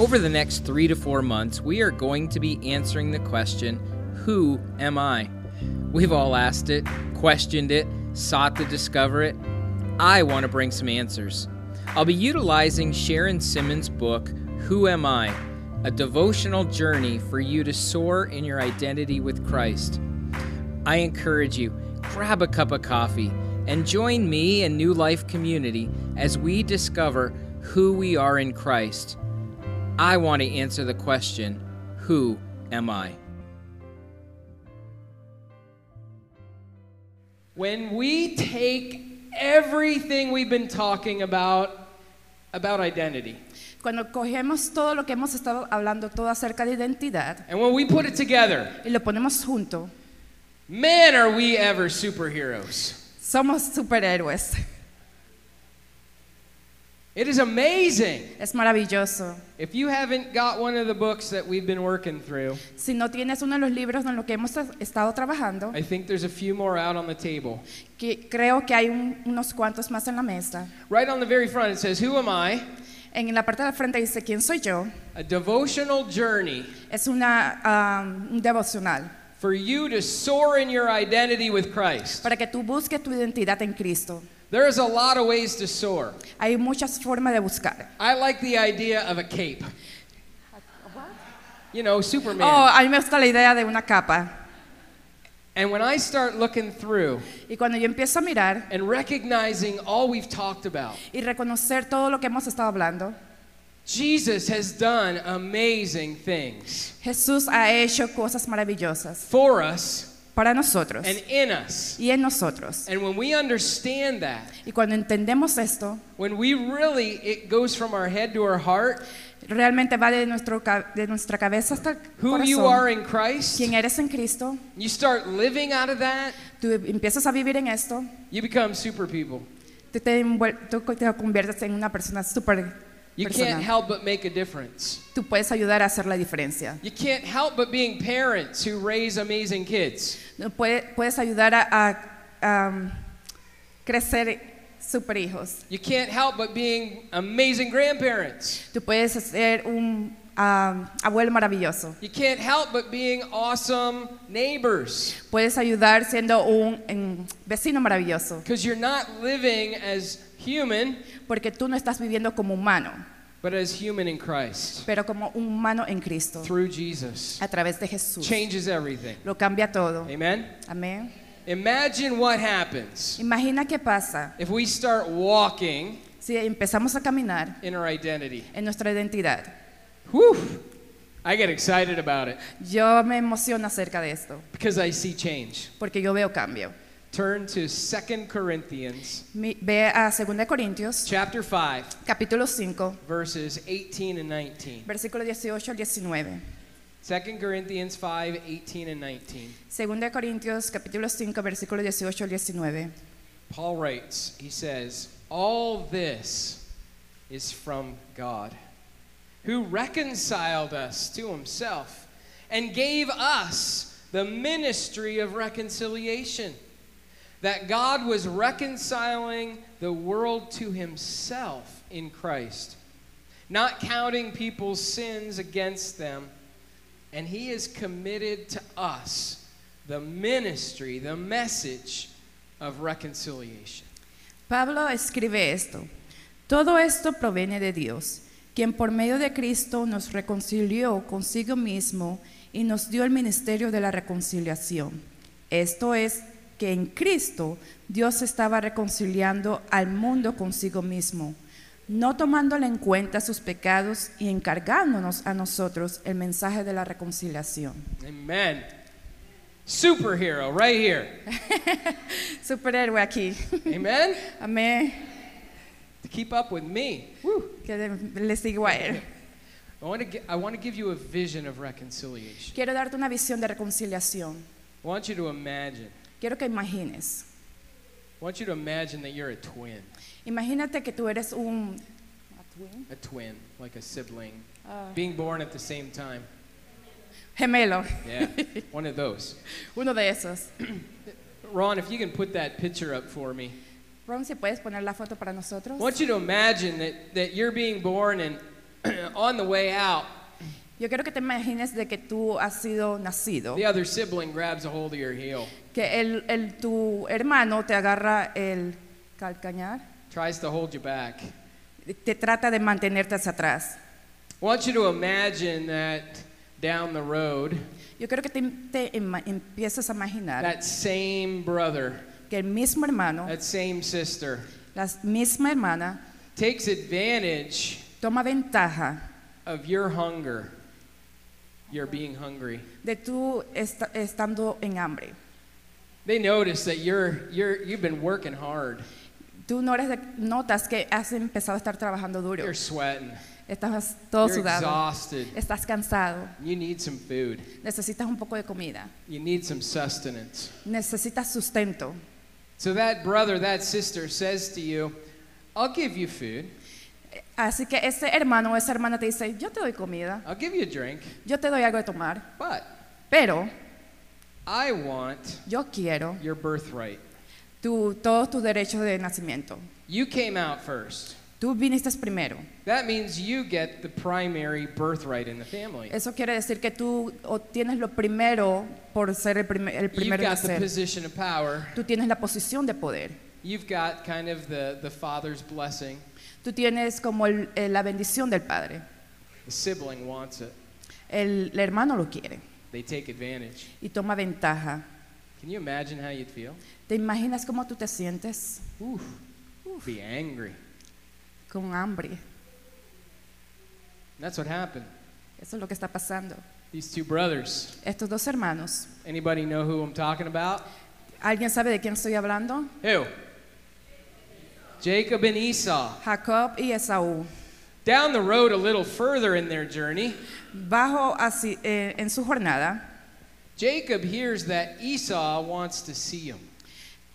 Over the next three to four months, we are going to be answering the question Who am I? We've all asked it, questioned it, sought to discover it. I want to bring some answers. I'll be utilizing Sharon Simmons' book, Who Am I? A devotional journey for you to soar in your identity with Christ. I encourage you, grab a cup of coffee and join me and New Life Community as we discover who we are in Christ. I want to answer the question Who am I? When we take everything we've been talking about about identity Cuando cogemos todo lo que hemos estado hablando, todo acerca de identidad, and when we put it together, y lo ponemos junto, man, are we ever superheroes. somos superhéroes. It is amazing. Es maravilloso. If you haven't got one of the books that we've been working through, Si no tienes uno de los libros en los que hemos estado trabajando, I think there's a few more out on the table. que creo que hay un- unos cuantos más en la mesa. Right on the very front, it says, Who am I? En la parte de frente dice, ¿quién soy yo? A devotional journey Es una, un devocional for you to soar in your identity with Christ. para que tú busques tu identidad en Cristo. There's a lot of ways to soar. Hay muchas formas de buscar. I like the idea of a cape. What? You know, Superman. Oh, a mí me gusta la idea de una capa. And when I start looking through Y cuando yo empiezo a mirar and recognizing all we've talked about, y reconocer todo lo que hemos estado hablando, Jesus has done amazing things Jesús ha hecho cosas maravillosas for us para nosotros and in us. y en nosotros. And when we understand that, Y cuando entendemos esto, when we really, it goes from our head to our heart, realmente va de, nuestro, ca- de nuestra cabeza hasta el who you are corazón. in Christ, Quien eres en Cristo, you start living out of that, tú empiezas a vivir en esto, you become super people. tú te, envuel- tú te conviertes en una persona súper You can't help but make a difference. Tú puedes ayudar a hacer la diferencia. You can't help but being parents who raise amazing kids. No puede- puedes ayudar a, um, crecer super hijos. You can't help but being amazing grandparents. Tú puedes ser un um, abuelo maravilloso. You can't help but being awesome neighbors Puedes ayudar siendo un, un vecino maravilloso. because you're not living as human, Porque tú no estás viviendo como humano, but as human in Christ pero como humano en Cristo. through Jesus. A través de Jesús. Changes everything. Lo cambia todo. Amen? Amén. Imagine what happens Imagina qué pasa if we start walking si empezamos a caminar in our identity. en nuestra identidad. Whew! I get excited about it Yo me emociono acerca de esto, because I see change. porque yo veo cambio. Turn to 2 Corinthians Mi- Ve a 2 Corintios, chapter 5 capítulo 5, verses 18 and 19. versículo 18 al 19. 2 Corinthians 5, 18 and 19. 2 Corintios, capítulo 5, versículo 18 al 19. Paul writes, he says, All this is from God, who reconciled us to himself and gave us the ministry of reconciliation. That God was reconciling the world to himself in Christ, not counting people's sins against them. And he has committed to us the ministry, the message of reconciliation. Pablo escribe esto. Todo esto proviene de Dios, quien por medio de Cristo nos reconcilió consigo mismo y nos dio el ministerio de la reconciliación. Esto es que en Cristo Dios estaba reconciliando al mundo consigo mismo, no tomándole en cuenta sus pecados y encargándonos a nosotros el mensaje de la reconciliación. Amen. Superhero right here. Superhéroe aquí. Amen. Amén. To keep up with me. Que le sigo a él. I want to I want to give you a vision of reconciliation. Quiero darte una visión de reconciliación. I want you to imagine. Quiero que imagines. I want you to imagine that you're a twin. Imagínate que tú eres un A twin, like a sibling, Ah. being born at the same time. gemelo, Yeah, one of those. uno de esos. Ron, if you can put that picture up for me. Ron, si puedes poner la foto para nosotros. I want you to imagine that, that you're being born and on the way out, Yo quiero que te imagines de que tú has sido nacido, the other sibling grabs a hold of your heel, que el, el- tu hermano te agarra el calcañar, tries to hold you back. te trata de mantenerte hacia atrás. I want you to imagine that down the road, Yo quiero que te, te empieces a imaginar that same brother, que el mismo hermano, that same sister, la misma hermana, takes advantage toma ventaja of your hunger, your being hungry. de tú esta- estando en hambre. They notice that you're, you're, you've been working hard. Tú no notas que has empezado a estar trabajando duro. You're sweating. Estás todo You're sudado. exhausted. Estás cansado. You need some food. Necesitas un poco de comida. You need some sustenance. Necesitas sustento. So that brother, that sister says to you, I'll give you food. Así que ese hermano o esa hermana te dice, yo te doy comida, I'll give you a drink. yo te doy algo de tomar, But pero I want yo quiero your birthright. tu- todos tus derechos de nacimiento. You came out first. Tú viniste primero. That means you get the primary birthright in the family. Eso quiere decir que tú obtienes lo primero por ser el, primer- el You've primero en got the nacer. position of power. Tú tienes la posición de poder. You've got kind of the, the father's blessing. Tú tienes como el- eh, la bendición del padre. The sibling wants it. El, el hermano lo quiere They take advantage. y toma ventaja. Can you imagine how you'd feel? ¿Te imaginas cómo tú te sientes. Be angry. con hambre? That's what happened. Eso es lo que está pasando. These two brothers. Estos dos hermanos, Anybody know who I'm talking about? ¿alguien sabe de quién estoy hablando? Who? Jacob and Esau. Jacob y Esaú. Down the road a little further in their journey, Bajo así, eh, en su jornada, Jacob hears that Esau wants to see him.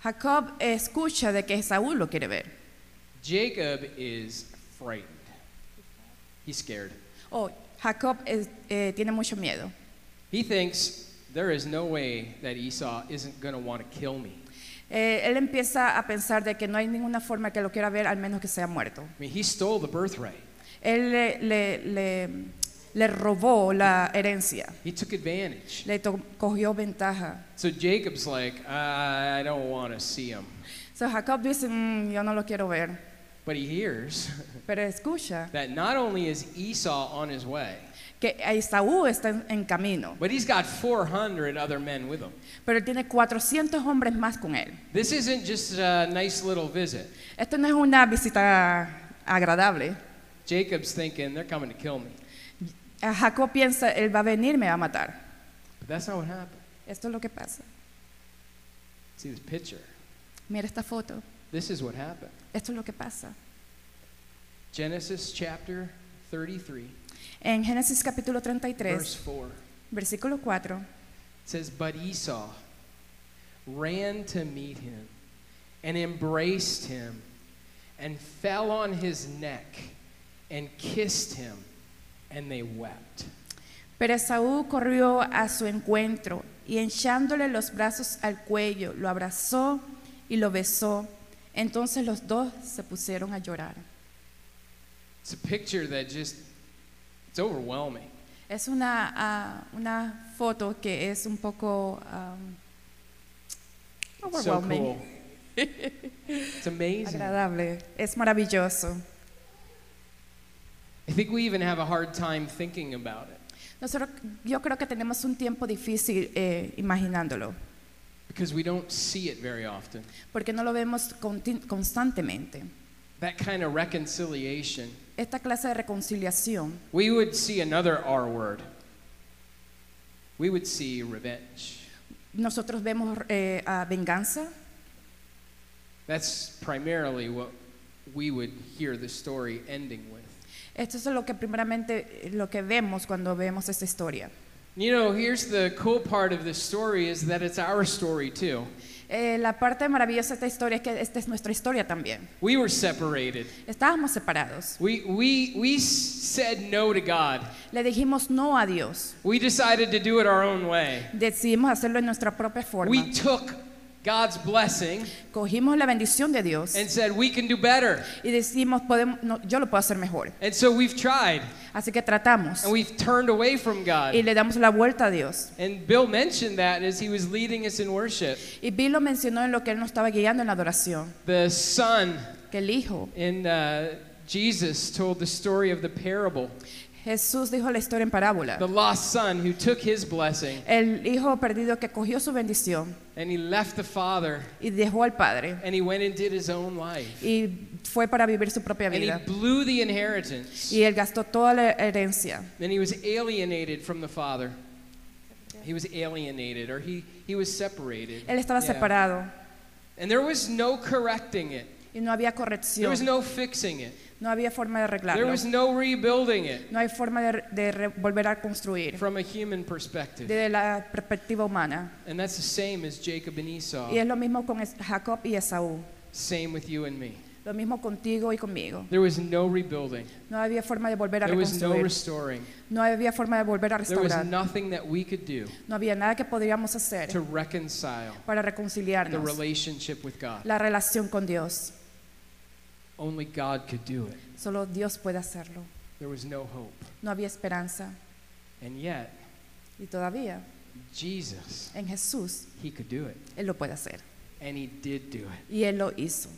Jacob escucha de que Esaú lo quiere ver. Jacob is frightened. He's scared. Oh, Jacob es- eh, tiene mucho miedo. He thinks there is no way that Esau isn't going to want to kill me. Eh, él empieza a pensar de que no hay ninguna forma que lo quiera ver al menos que sea muerto. I mean, he stole the birthright. Él le, le- le- le robó la herencia, He took advantage. le to- cogió ventaja. So Jacob's like, I don't want to see him. So Jacob dice, "Mm, yo no lo quiero ver, But he hears pero escucha that not only is Esau on his way, que Esaú está en, en camino, but he's got 400 other men with him. pero él tiene 400 hombres más con él. This isn't just a nice little visit. Esto no es una visita agradable. Jacob's thinking, they're coming to kill me. A Jacob piensa, él va a venir, me va a matar. But that's not what happened. Esto es lo que pasa. See this picture. Mira esta foto. This is what happened. Esto es lo que pasa. Genesis chapter 33, En Génesis capítulo verse 33, 4. versículo 4, It says, But Esau ran to meet him and embraced him and fell on his neck and kissed him, and they wept. Pero Esaú corrió a su encuentro y echándole los brazos al cuello, lo abrazó y lo besó. Entonces los dos se pusieron a llorar. It's a picture that just, it's overwhelming. Es una, ah, una foto que es un poco um, so overwhelming, cool. It's amazing. agradable, es maravilloso. I think we even have a hard time thinking about it Nosotros, yo creo que tenemos un tiempo difícil eh, imaginándolo, because we don't see it very often. porque no lo vemos conti- constantemente. That kind of reconciliation. Esta clase de reconciliación, We would see another R word. We would see revenge. nosotros vemos eh, a venganza, That's primarily what we would hear the story ending with. Esto es lo que primeramente lo que vemos cuando vemos esta historia. You know, here's the cool part of this story is that it's our story too. Eh, la parte maravillosa de esta historia es que esta es nuestra historia también. We were separated. Estábamos separados. We, we, we said no to God. Le dijimos no a Dios. We decided to do it our own way. Decidimos hacerlo en nuestra propia forma. We took God's blessing cogimos la bendición de Dios and said, we can do better. y decimos, podemos, no, yo lo puedo hacer mejor. And so we've tried Así que tratamos and we've turned away from God. y le damos la vuelta a Dios. And Bill mentioned that as he was leading us in worship. Y Bill lo mencionó en lo que él nos estaba guiando en la adoración, The son que el Hijo, in uh, Jesus told the story of the parable. Jesús dijo la historia en parábola. The lost son who took his blessing El hijo perdido que cogió su bendición and he left the father y dejó al padre and he went and did his own life. y fue para vivir su propia And he vida. blew the inheritance. Y él gastó toda la herencia. Then he was alienated from the father. He was alienated or he, he was separated. Él estaba Yeah. separado And there was no correcting it. y no había There corrección. was no fixing it. No había forma de There arreglarlo. was no rebuilding it No hay forma de, de re- volver a construir from a human perspective. desde la perspectiva humana. And that's the same as Jacob and Esau. Y es lo mismo con Es- Jacob y Esaú. Same with you and me. Lo mismo contigo y conmigo. There was no rebuilding. No había forma de volver a There was no reconstruir. restoring. No había forma de volver a There was restaurar. nothing that we could do No había nada que podríamos hacer to reconcile para the reconciliarnos. relationship with God. La relación con Dios. Only God could do it. Solo Dios puede hacerlo. There was no hope. No había esperanza. And yet, Y todavía Jesus, en Jesús He could do it. Él lo puede hacer. And He did do it. Y Él lo hizo.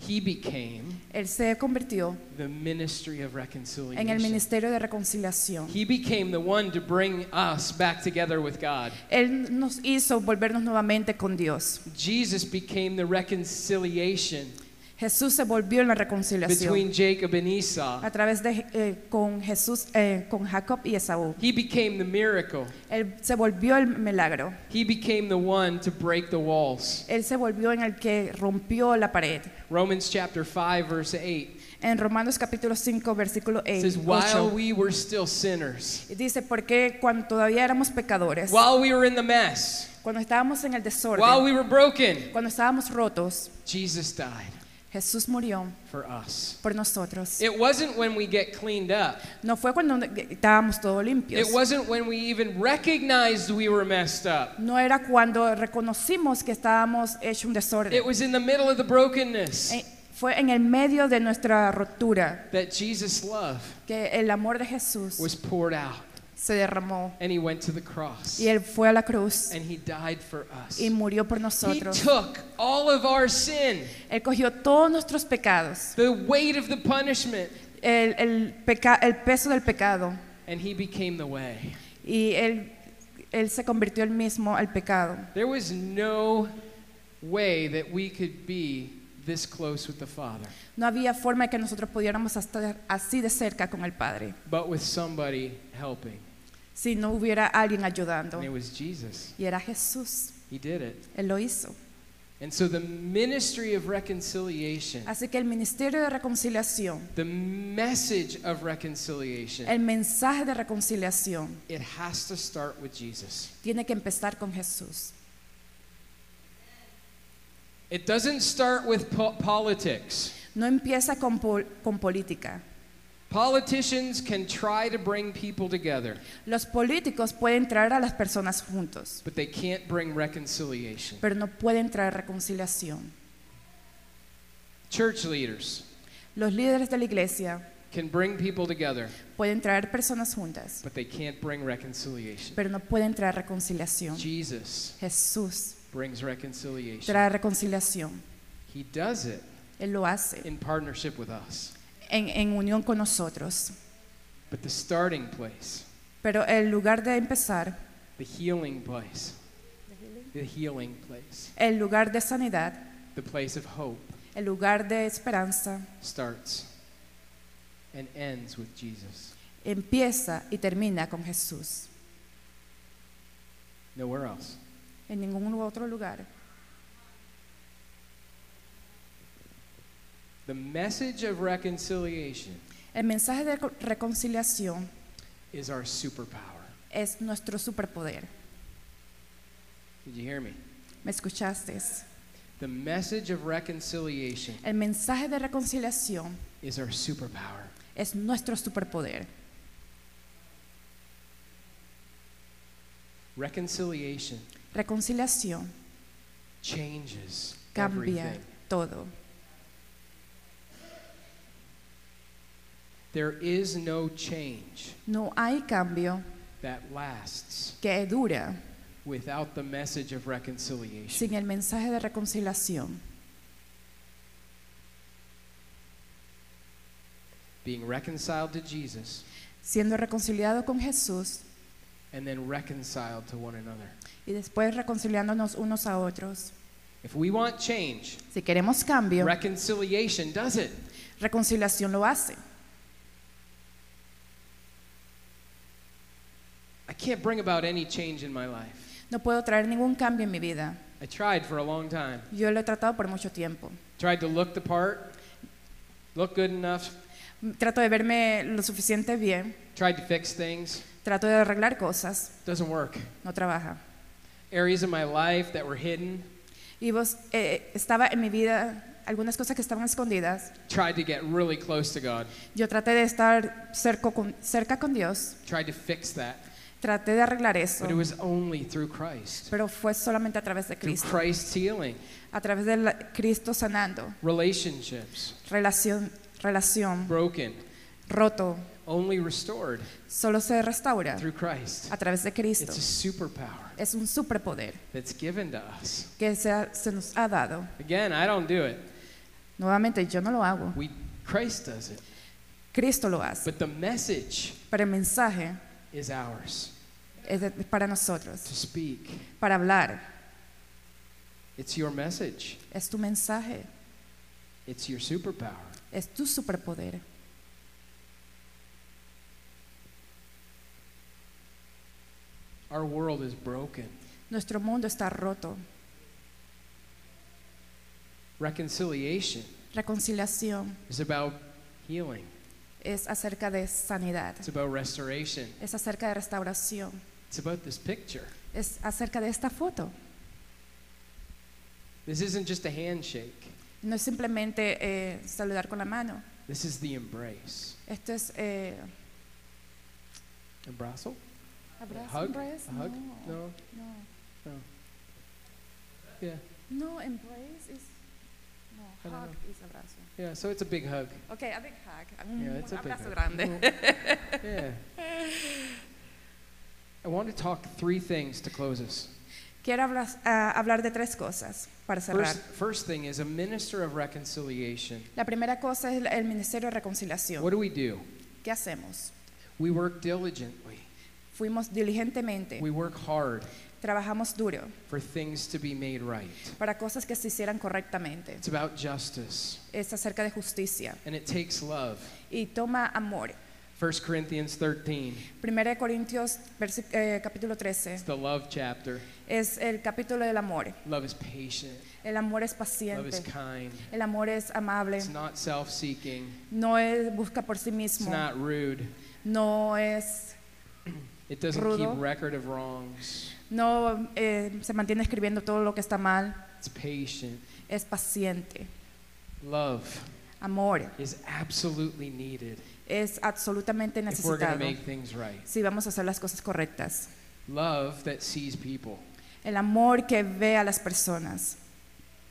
He became Él se convirtió the ministry of en el reconciliation. ministerio de reconciliación. He became the one to bring us back together with God. Él nos hizo volvernos nuevamente con Dios. Jesus became the reconciliation Jesús se volvió en la reconciliación between Jacob and Esau. a través de eh, con Jesús, eh, con Jacob y Esaú. He became the miracle. Él se volvió el milagro. He became the one to break the walls. Él se volvió en el que rompió la pared. Romans chapter 5 verse 8 En Romanos capítulo 5, versículo 8. says while we were still sinners, Dice, porque cuando todavía éramos pecadores, while we were in the mess, cuando estábamos en el desorden, while we were broken, cuando estábamos rotos, Jesus died Jesús murió for us. por nosotros. It wasn't when we get cleaned up. No fue cuando estábamos todos limpios. It wasn't when we even recognized we were messed up. No era cuando reconocimos que estábamos hecho un desorden. It was in the middle of the brokenness Eh, Fue en el medio de nuestra ruptura that Jesus' love que el amor de Jesús was poured out se derramó and he went to the cross y él fue a la cruz and he died for us. y murió por He nosotros. took all of our sin, Él cogió todos nuestros pecados, the weight of the punishment, el, el peca- el peso del pecado and he became the way. y él, él se convirtió él mismo al pecado. There was no way that we could be this close with the Father, No había forma de que nosotros pudiéramos estar así de cerca con el Padre but with somebody helping. Si no hubiera alguien ayudando. And it was Jesus. Y era Jesús. He did it. Él lo hizo. And so the ministry of reconciliation, Así que el ministerio de reconciliación, the message of reconciliation, el mensaje de reconciliación, it has to start with Jesus. tiene que empezar con Jesús. It doesn't start with po- politics. No empieza con, pol- con política. Politicians can try to bring people together, Los políticos pueden traer a las personas juntos, but they can't bring reconciliation. pero no pueden traer reconciliación. Church leaders Los líderes de la iglesia can bring people together, pueden traer personas juntas, but they can't bring reconciliation. pero no pueden traer reconciliación. Jesus Jesús brings reconciliation. trae reconciliación. He does it Él lo hace in partnership with us. En, en unión con nosotros. But the starting place, Pero el lugar de empezar, the healing place, the healing place, el lugar de sanidad, the place of hope el lugar de esperanza, starts and ends with Jesus. empieza y termina con Jesús. Nowhere else. En ningún otro lugar. The message of reconciliation El mensaje de reco- reconciliación is our superpower. es nuestro superpoder. Did you hear me? ¿Me escuchaste? The message of reconciliation El mensaje de reconciliación is our superpower. es nuestro superpoder. Reconciliation Reconciliación changes cambia everything. todo. There is no change No hay cambio that lasts que dura without the message of reconciliation. sin el mensaje de reconciliación. Being reconciled to Jesus Siendo reconciliado con Jesús and then reconciled to one another. y después reconciliándonos unos a otros. If we want change, Si queremos cambio, reconciliation does it. reconciliación lo hace. Can't bring about any change in my life. No puedo traer ningún cambio en mi vida. I tried for a long time. Yo lo he tratado por mucho tiempo. Tried to look the part, look good enough, Trato de verme lo suficiente bien, tried to fix things. trato de arreglar cosas, Doesn't work. no trabaja. Areas of my life that were hidden, Y vos, eh, estaba en mi vida algunas cosas que estaban escondidas. tried to get really close to God. Yo traté de estar cerco con- cerca con Dios, Tried to fix that. Traté de arreglar eso, But it was only through Christ. pero fue solamente a través de Through Cristo, Christ's healing, a través de Cristo sanando, relationships relación, relación, broken, roto, only restored solo se restaura through Christ. a través de Cristo. It's a superpower Es un superpoder that's given to us. que se, ha- se nos ha dado. Again, I don't do it. Nuevamente, yo no lo hago, We Christ does it. Cristo lo hace, But the message pero el mensaje is ours es de- para to nosotros, speak. para hablar. It's your message. Es tu mensaje, It's your superpower. es tu superpoder. Our world is broken. Nuestro mundo está roto. Reconciliation Reconciliación is about healing. Es acerca de sanidad, It's about restoration. es acerca de restauración, It's about this picture. es acerca de esta foto. This isn't just a handshake. No es simplemente eh, saludar con la mano. This is the embrace. Esto es eh, Abrazo? abrazo, hug? embrace. A hug? No, No. no, Yeah. no, embrace is no, hug is abrazo. Yeah. So it's a big hug. Okay, a big hug, un Yeah, it's a big hug. grande. Yeah. I want to talk three things to close us. Quiero hablar, ah, hablar de tres cosas para cerrar. First, first thing is a minister of reconciliation. La primera cosa es el ministerio de reconciliación. What do we do? ¿Qué hacemos? We work diligently. Fuimos diligentemente, We work hard trabajamos duro for things to be made right. para cosas que se hicieran correctamente. It's about justice Es acerca de justicia and it takes love. y toma amor. 1 Corinthians 13. Primera de Corintios eh, capítulo It's 13 the love chapter. es el capítulo del amor. Love is patient. El amor es Love is paciente, kind. el amor es amable, It's not self-seeking. no es busca por sí It's mismo, not rude. no es It doesn't Rudo. keep record of wrongs. No eh, se mantiene escribiendo todo lo que está mal, It's patient. es paciente. Love Amor is absolutely needed es absolutamente if we're going to make things right. si vamos a hacer las cosas correctas. Love that sees people, El amor que ve a las personas,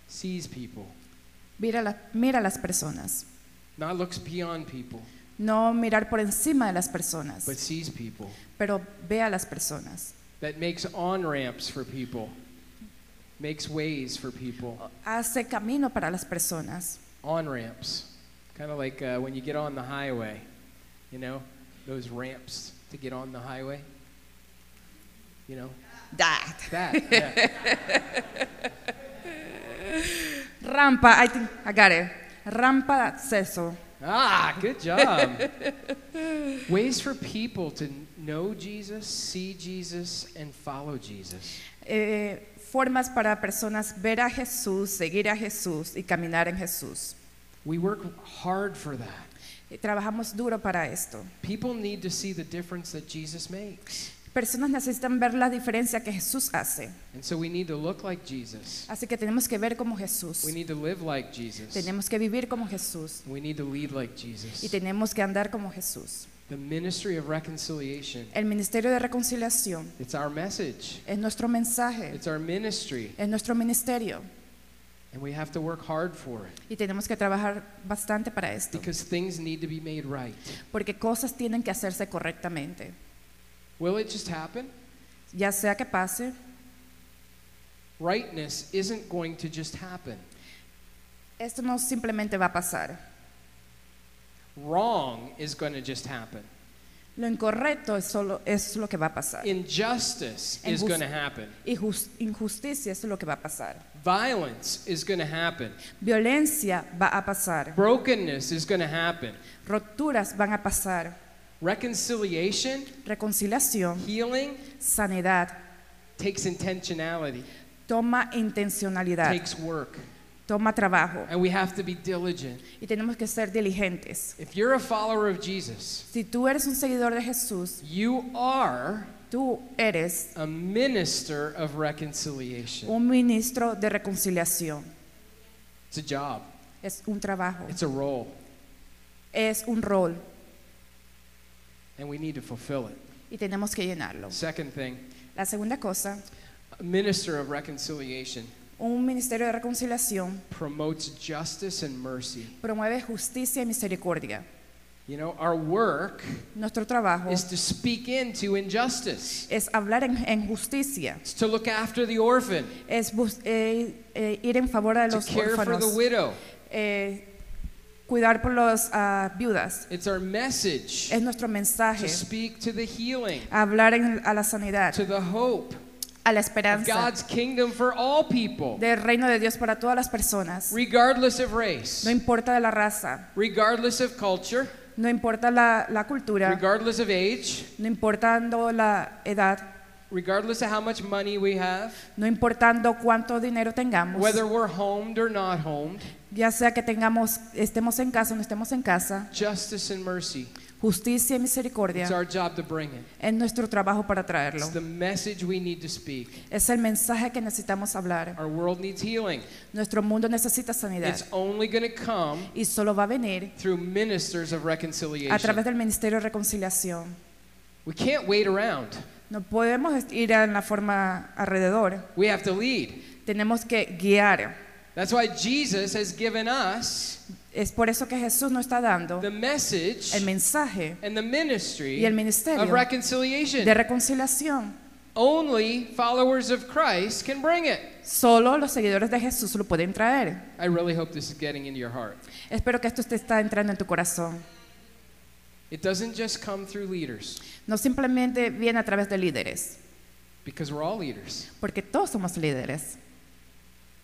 sees people, mira, la- mira a las personas, not looks beyond people, no mirar por encima de las personas, but sees people. pero ve a las personas. That makes on ramps for people, makes ways for people. Hace camino para las personas. On ramps, kind of like uh, when you get on the highway, you know, those ramps to get on the highway. You know, That. that. Yeah. Rampa, I think, I got it. Rampa de acceso. ah, good job. ways for people to know Jesus, see Jesus, and follow Jesus. Eh, formas para personas ver a Jesús, seguir a Jesús y caminar en Jesús. We work hard for that. Y trabajamos duro para esto. People need to see the difference that Jesus makes. Personas necesitan ver la diferencia que Jesús hace. And so we need to look like Jesus. Así que tenemos que ver como Jesús. We need to live like Jesus. Tenemos que vivir como Jesús. We need to lead like Jesus. Y tenemos que andar como Jesús. The ministry of reconciliation. El ministerio de reconciliación It's our message. es nuestro mensaje, It's our ministry. es nuestro ministerio. And we have to work hard for it Y tenemos que trabajar bastante para esto, because things need to be made right. porque cosas tienen que hacerse correctamente. Will it just happen? Ya sea que pase, Rightness isn't going to just happen. esto no simplemente va a pasar. Wrong is going to just happen. Lo incorrecto es solo es lo que va a pasar. Injustice is going to happen. Injusticia es lo que va a pasar. Violence is going to happen. Violencia va a pasar. Brokenness is going to happen. Rupturas van a pasar. Reconciliation, Reconciliación, healing sanidad, takes intentionality, toma intencionalidad, takes work, toma trabajo. and we have to be diligent. Y tenemos que ser diligentes. If you're a follower of Jesus, Si tú eres un seguidor de Jesús, you are tú eres a minister of reconciliation. un ministro de reconciliación. It's a job, Es un trabajo, it's a role, es un rol and we need to fulfill it. y tenemos que llenarlo. Second thing, La segunda cosa, a minister of reconciliation un ministerio de reconciliación promotes justice and mercy. promueve justicia y misericordia. You know, our work Nuestro trabajo is to speak into injustice. es hablar en, en justicia, It's to look after the orphan, es bus- eh, eh, ir en favor de to los care for the órfanos, widow. eh, cuidar por las viudas. It's our message Es nuestro to mensaje, speak to the healing, hablar en- a la sanidad, to the hope a la of esperanza God's kingdom for all people, del reino de Dios para todas las personas. regardless of race, No importa de la raza, regardless of culture, no importa la, la cultura, regardless of age, no importando la edad, regardless of how much money we have, no importando cuánto dinero tengamos, whether we're homed or not homed, ya sea que tengamos, estemos en casa o no estemos en casa, justice and mercy. Justicia y It's misericordia our job to bring it. es nuestro trabajo para traerlo. It's the message we need to speak. Es el mensaje que necesitamos hablar. Our world needs healing. Nuestro mundo necesita sanidad It's only going to come y solo va a venir through ministers of a reconciliation. través del Ministerio de Reconciliación. We can't wait around. No podemos ir en la forma alrededor, We have to lead. tenemos que guiar. That's why Jesus has given us Es por eso que Jesús nos está dando the message el mensaje and the ministry y el ministerio of reconciliation. de reconciliación. Only followers of Christ can bring it. Solo los seguidores de Jesús lo pueden traer. I really hope this is getting into your heart. Espero que esto te está entrando en tu corazón. It doesn't just come through leaders, No simplemente viene a través de líderes, because we're all leaders. porque todos somos líderes.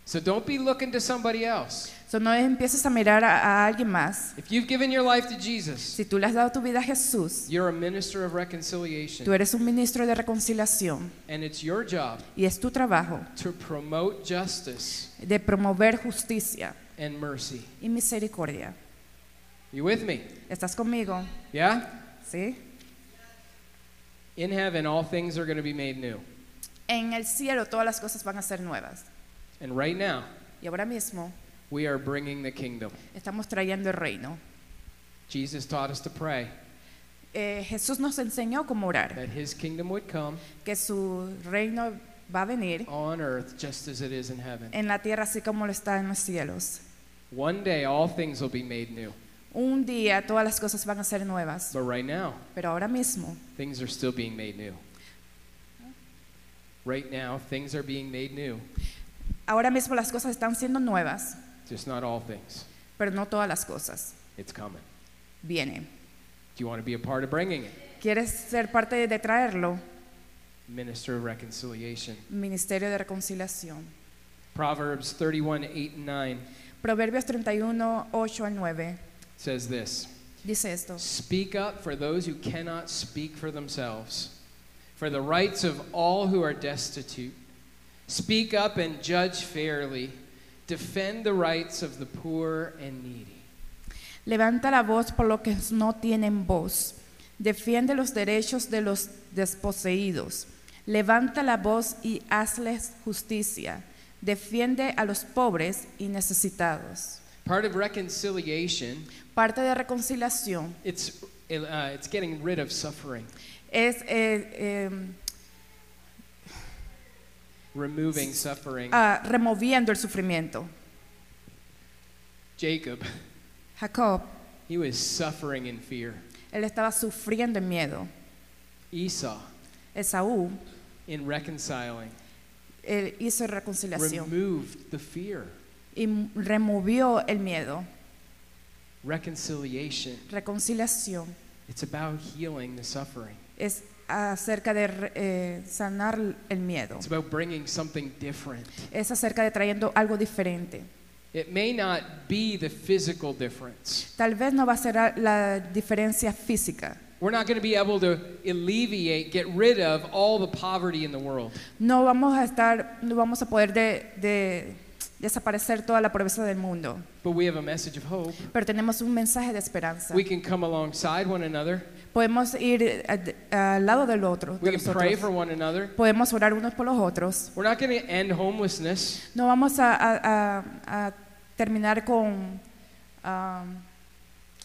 So don't be looking to somebody else. So, no empieces a mirar a, a alguien más. If you've given your life to Jesus, Si tú le has dado tu vida a Jesús, you're a minister of reconciliation. tú eres un ministro de reconciliación And it's your job y es tu trabajo to promote justice de promover justicia and mercy. y misericordia. You with me? ¿Estás conmigo? Yeah? ¿Sí? In heaven, all things are going to be made new. En el cielo todas las cosas van a ser nuevas. And right now, Y ahora mismo we are bringing the kingdom. estamos trayendo el reino. Jesus taught us to pray Eh, Jesús nos enseñó cómo orar, that his kingdom would come que su reino va a venir on earth just as it is in heaven. en la tierra así como lo está en los cielos. One day, all things will be made new. Un día todas las cosas van a ser nuevas, But right now, pero ahora mismo things are still being made new. Right now, things are being made new, Ahora mismo las cosas están siendo nuevas, just not all things. pero no todas las cosas. It's coming. Vienen. Do you want to be a part of bringing it? ¿Quieres ser parte de traerlo? Minister of reconciliation. Ministerio de Reconciliación. Proverbs 31, 8 and 9 Proverbios 31, 8 al 9 says this dice esto. Speak up for those who cannot speak for themselves, for the rights of all who are destitute. Speak up and judge fairly. Defend the rights of the poor and needy. Levanta la voz por los que no tienen voz. Defiende los derechos de los desposeídos. Levanta la voz y hazles justicia. Defiende a los pobres y necesitados. Part of reconciliation, Parte de reconciliación it's uh, it's getting rid of suffering, es eh, em, removing suffering. ah, removiendo el sufrimiento. Jacob, Jacob, he was suffering in fear. él estaba sufriendo en miedo. Esau, Esaú, in reconciling, él hizo reconciliación removed the fear. y removió el miedo. Reconciliation, Reconciliación it's about healing the suffering. es acerca de eh, sanar el miedo. It's about bringing something different. Es acerca de trayendo algo diferente. It may not be the physical difference. Tal vez no va a ser la diferencia física. We're not going to be able to alleviate, get rid of all the poverty in the world. No vamos a estar, no vamos a poder de, de desaparecer toda la pobreza del mundo. But we have a message of hope. Pero tenemos un mensaje de esperanza. We can come alongside one another. Podemos ir eh, al lado del otro. de We can pray for one another. Podemos orar unos por los otros. We're not going to end homelessness. No vamos a, a- a- a terminar con ah,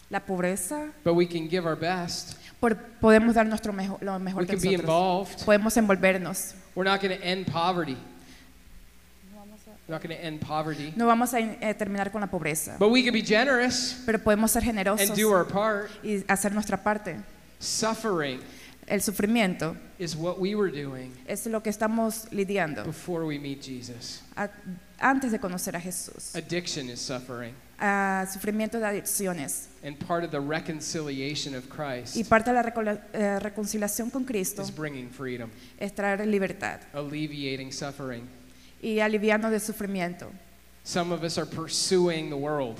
la pobreza. But we can give our best. Por- podemos dar nuestro mejor, lo mejor We de can be involved. Podemos envolvernos. We're not going to end poverty. Not going to end poverty. No vamos a eh, terminar con la pobreza. But we can be generous Pero podemos ser generosos and do our part. y hacer nuestra parte. Suffering El sufrimiento is what we were doing es lo que estamos lidiando before we meet Jesus. a- antes de conocer a Jesús. Addiction is suffering. A sufrimiento de adicciones. And part of the reconciliation of Y Christ parte de la eh, reconciliación con Cristo is bringing freedom, es traer libertad alleviating suffering. Y aliviarnos del sufrimiento. Some of us are pursuing the world.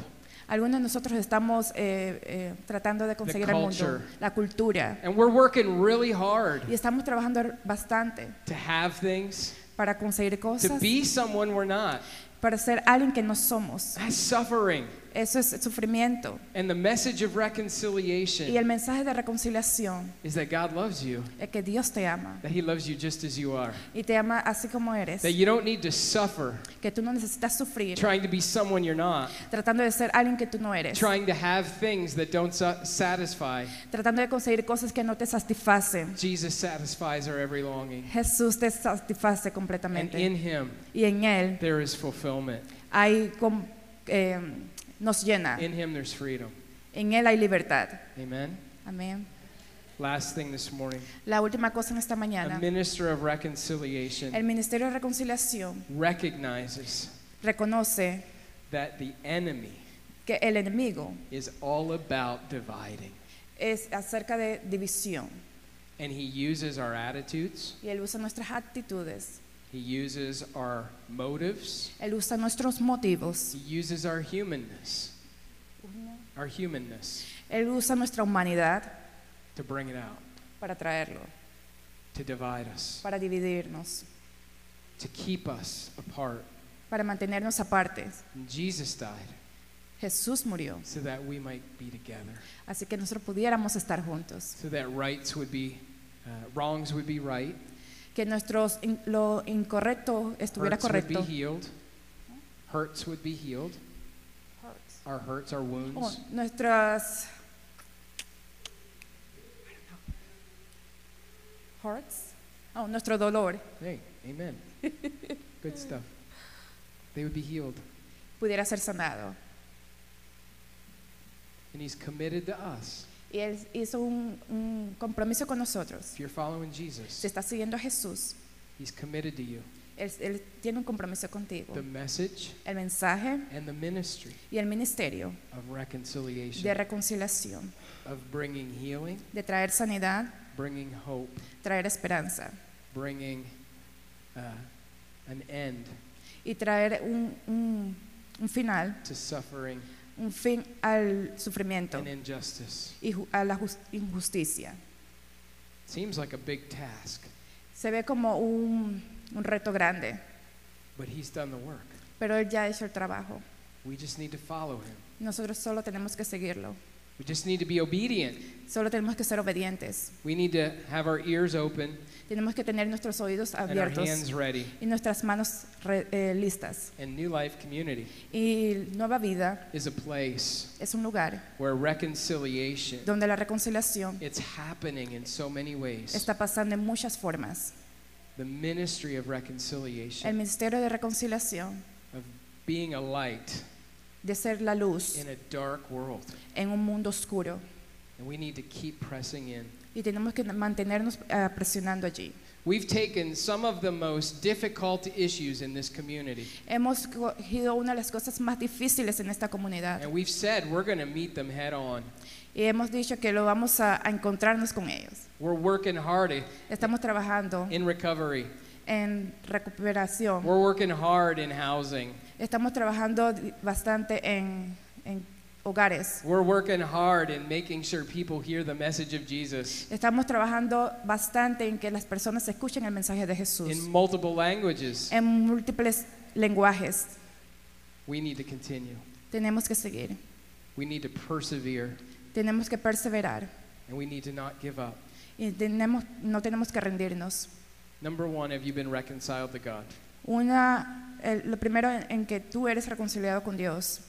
Algunos de nosotros estamos eh, eh, tratando de conseguir el mundo, la cultura, And we're working really hard y estamos trabajando bastante to have things, para conseguir to cosas, be someone we're not. para ser alguien que no somos. That's suffering. Eso es sufrimiento. And the message of Y el reconciliation mensaje de reconciliación is that God loves you, es que Dios te ama that He loves you just as you are, y te ama así como eres, that you don't need to suffer que tú no necesitas sufrir trying to be someone you're not, tratando de ser alguien que tú no eres, trying to have things that don't sa- satisfy. tratando de conseguir cosas que no te satisfacen. Jesus satisfies our every longing. Jesús te satisface And completamente in Him, y en Él there is fulfillment. hay com- eh, nos llena, In Him, there's freedom. en Él hay libertad. Amen. Amén. Last thing this morning La última cosa en esta a mañana, minister of reconciliation el Ministerio de Reconciliación recognizes reconoce that the enemy que el enemigo is all about dividing. es acerca de división And he uses our attitudes, y Él usa nuestras actitudes, he uses our motives, Él usa nuestros motivos, he uses our humanness, our humanness. Él usa nuestra humanidad to bring it out, para traerlo, to divide us, para dividirnos, to keep us apart. para mantenernos aparte. Jesus died Jesús murió, so that we might be together, así que nosotros pudiéramos estar juntos, so that rights would be, uh, wrongs would be right, que nuestros in- lo incorrecto estuviera hurts would be correcto. healed, hurts would be healed, our hurts, our wounds. Oh, nuestras hearts, oh, nuestro dolor Hey, amen. Good stuff. They would be healed. pudiera ser sanado. And he's committed to us. Y Él hizo un, un compromiso con nosotros. If you're following Si Jesus, estás siguiendo a Jesús, he's committed to you. Él, Él tiene un compromiso contigo. The message El mensaje and the ministry y el ministerio of de reconciliation, reconciliación, of bringing healing, de traer sanidad, bringing hope, traer esperanza bringing uh, an end y traer un, un- un final, to suffering un fin al sufrimiento and injustice. y ju- a la jus- injusticia. Seems like a big task, Se ve como un, un reto grande, but he's done the work. pero Él ya ha hecho el trabajo. We just need to follow him. Nosotros solo tenemos que seguirlo. We just need to be obedient. Solo tenemos que ser obedientes. We need to have our ears open Tenemos que tener nuestros oídos and our abiertos hands ready. y nuestras manos re- eh, listas. And New Life Community Y Nueva Vida is a place es un lugar where reconciliation donde la reconciliación it's happening in so many ways. está pasando en muchas formas. The ministry of El reconciliation, ministerio de reconciliación, of being a light de ser la luz in a dark world. en un mundo oscuro. And we need to keep pressing in. Y tenemos que mantenernos eh, presionando allí. We've taken some of the most difficult issues in this community Hemos cogido una de las cosas más difíciles en esta comunidad and we've said we're going to meet them head on. y hemos dicho que lo vamos a, a encontrarnos con ellos. We're working hard Estamos trabajando in recovery. En recuperación. We're working hard in housing. Estamos trabajando bastante en, en hogares. We're working hard in making sure people hear the message of Jesus Estamos trabajando bastante en que las personas escuchen el mensaje de Jesús in multiple languages. en múltiples lenguajes. We need to continue. Tenemos que seguir, We need to persevere tenemos que perseverar and we need to not give up. y tenemos, no tenemos que rendirnos. Number one, have you been reconciled to God? Una, el- lo primero en, en que tú eres reconciliado con Dios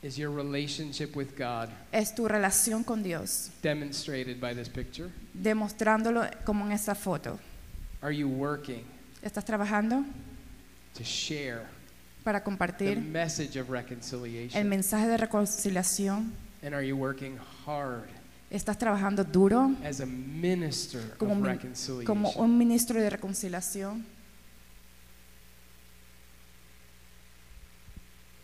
Is your relationship with God es tu relación con Dios, demonstrated by this picture? demostrándolo como en esta foto. Are you working ¿Estás trabajando to share para the compartir message of el reconciliation? mensaje de reconciliación? And are you working hard ¿Estás trabajando duro as a minister como, of reconciliation? como un ministro de reconciliación?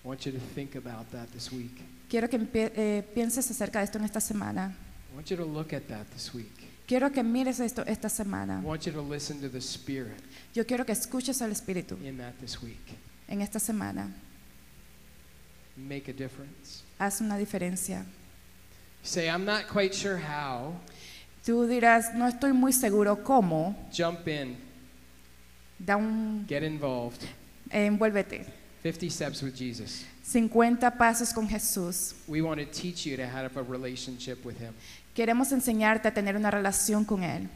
I want you to think about that this week. Quiero que eh, pienses acerca de esto en esta semana. I want you to look at that this week. Quiero que mires esto esta semana. I want you to listen to the Spirit Yo quiero que escuches al Espíritu in that this week. en esta semana. Make a difference. Haz una diferencia. Say, I'm not quite sure how. Tú dirás, no estoy muy seguro cómo. Jump in, Da un, get involved. envuélvete. 50 steps with Jesus. 50 pasos con Jesús. We want to teach you to have a relationship with Him. Queremos enseñarte a tener una relación con Él.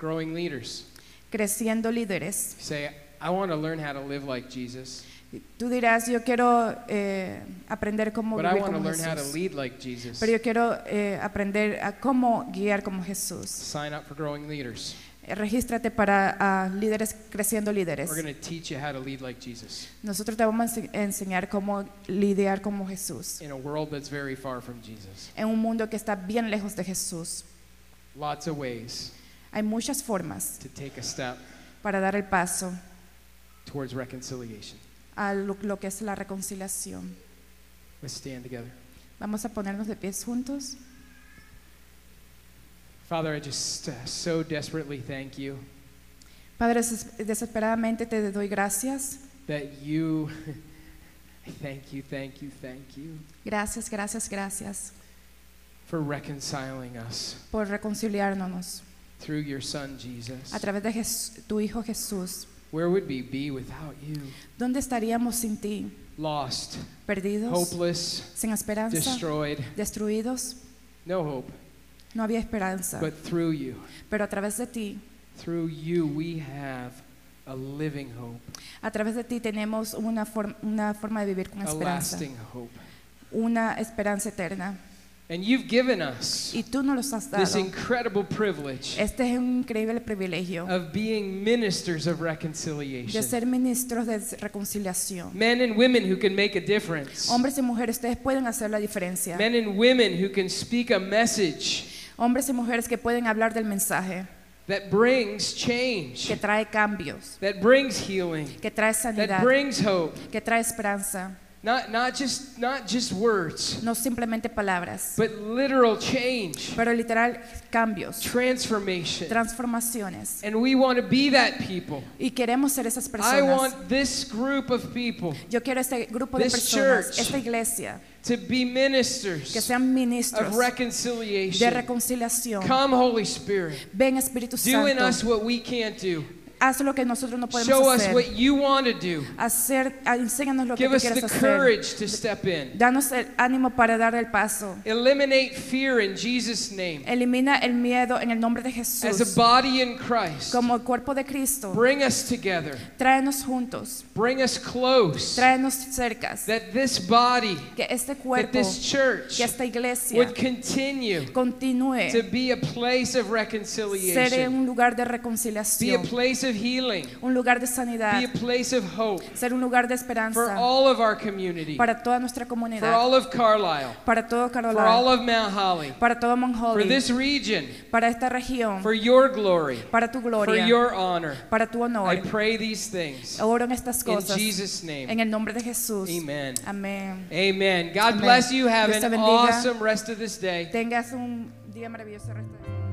Growing leaders. Creciendo líderes. Say, I want to learn how to live like Jesus, Tú dirás, yo quiero eh, aprender cómo but I vivir want to como learn how to Jesús. lead like Jesus. Pero yo quiero eh, aprender a cómo guiar como Jesús. Sign up for Growing Leaders. Eh, Regístrate para ah, líderes creciendo líderes. We're going to teach you how to lead like Jesus Nosotros te vamos a ense- enseñar cómo lidiar como Jesús. in a world that's very far from Jesus. En un mundo que está bien lejos de Jesús. Lots of ways Hay muchas formas to take a step para dar el paso towards reconciliation. A lo, lo que es la reconciliación. Let's stand together. Vamos a ponernos de pies juntos. Father, I just uh, so desperately thank you Padre, des- desesperadamente te doy gracias. that you, thank you, thank you, thank you Gracias, gracias, gracias for reconciling us por reconciliarnos through your Son, Jesus. a través de Jes- tu Hijo Jesús. Where would we be without you? ¿Dónde estaríamos sin ti? Lost, Perdidos, hopeless, sin esperanza, destroyed, destruidos. no hope. No había esperanza. But through you, Pero a través de ti, through you, we have a living hope, a través de ti tenemos una, form- una forma de vivir con a esperanza. lasting hope. Una esperanza eterna. And you've given us Y tú nos los has this dado. incredible privilege Este es un increíble privilegio of being ministers of de reconciliation. ser ministros de reconciliación. Men and women who can make a difference. Hombres y mujeres, ustedes pueden hacer la diferencia. Men and women who can speak a message Hombres y mujeres que pueden hablar del mensaje, that brings que change, trae cambios, that brings healing, que trae that sanidad, brings hope. que trae esperanza. Not, not, just, not just words, No simplemente palabras, but literal change, pero literal cambios, transformation. transformaciones. And we want to be that people. Y queremos ser esas I personas. want this group of people Yo quiero este grupo de This personas, church esta iglesia, to be que ministers sean ministros of de reconciliation. reconciliación. Come, Holy Spirit. Ven Espíritu Do in Santo, us what we can't do. Haz lo que nosotros no podemos Show us hacer. what you want to do. hacer ah, enséñanos lo que Give tú us quieres the hacer. courage to step in. Danos el ánimo para dar el paso. Eliminate fear in Jesus' name. Elimina el miedo en el nombre de As a Jesús. body in Christ, Como el cuerpo de Cristo, bring us together. tráenos juntos, Bring us close. tráenos cercas. That this body, Que este that cuerpo, this church que esta iglesia would continue to be a place of ser reconciliation, un lugar de be a reconciliación, place of healing, un lugar de be sanidad, a place of hope ser un lugar de for esperanza all of our community, para toda nuestra for comunidad, all of Carlisle, para todo for all of Mount Holly, para todo Mount for Holly, this region, para esta región, for your glory, para tu for gloria, your honor. para tu honor. I pray these things Oro en estas in Jesus' en name. el nombre de Jesús. Amen. Amén. Amen. God Amen. bless you. Have Dios an awesome rest of this day. Tengas un día maravilloso. resto de-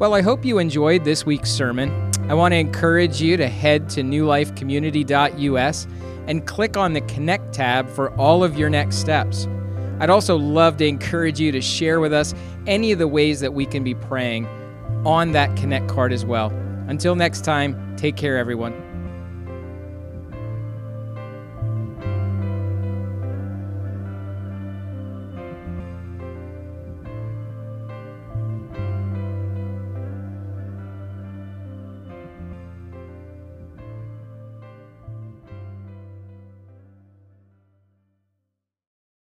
Well, I hope you enjoyed this week's sermon. I want to encourage you to head to newlifecommunity.us and click on the Connect tab for all of your next steps. I'd also love to encourage you to share with us any of the ways that we can be praying on that Connect card as well. Until next time, take care, everyone.